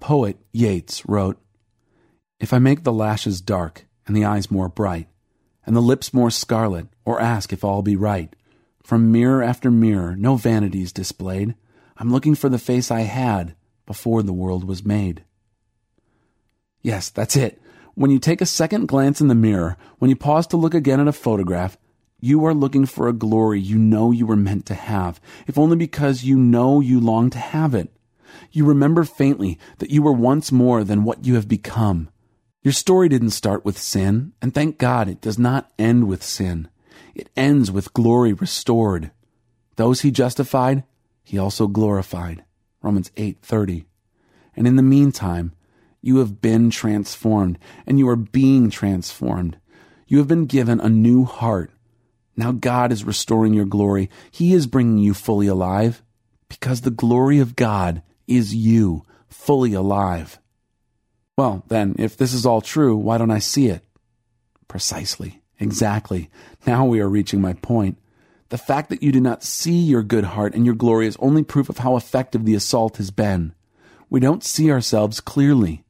poet Yeats wrote If I make the lashes dark and the eyes more bright, and the lips more scarlet, or ask if all be right, from mirror after mirror, no vanities displayed, I'm looking for the face I had before the world was made. Yes, that's it. When you take a second glance in the mirror, when you pause to look again at a photograph, you are looking for a glory you know you were meant to have, if only because you know you long to have it. You remember faintly that you were once more than what you have become. Your story didn't start with sin, and thank God it does not end with sin. It ends with glory restored. Those he justified, he also glorified. Romans 8:30. And in the meantime, you have been transformed, and you are being transformed. You have been given a new heart. Now God is restoring your glory. He is bringing you fully alive because the glory of God is you, fully alive. Well, then, if this is all true, why don't I see it? Precisely. Exactly. Now we are reaching my point. The fact that you do not see your good heart and your glory is only proof of how effective the assault has been. We don't see ourselves clearly.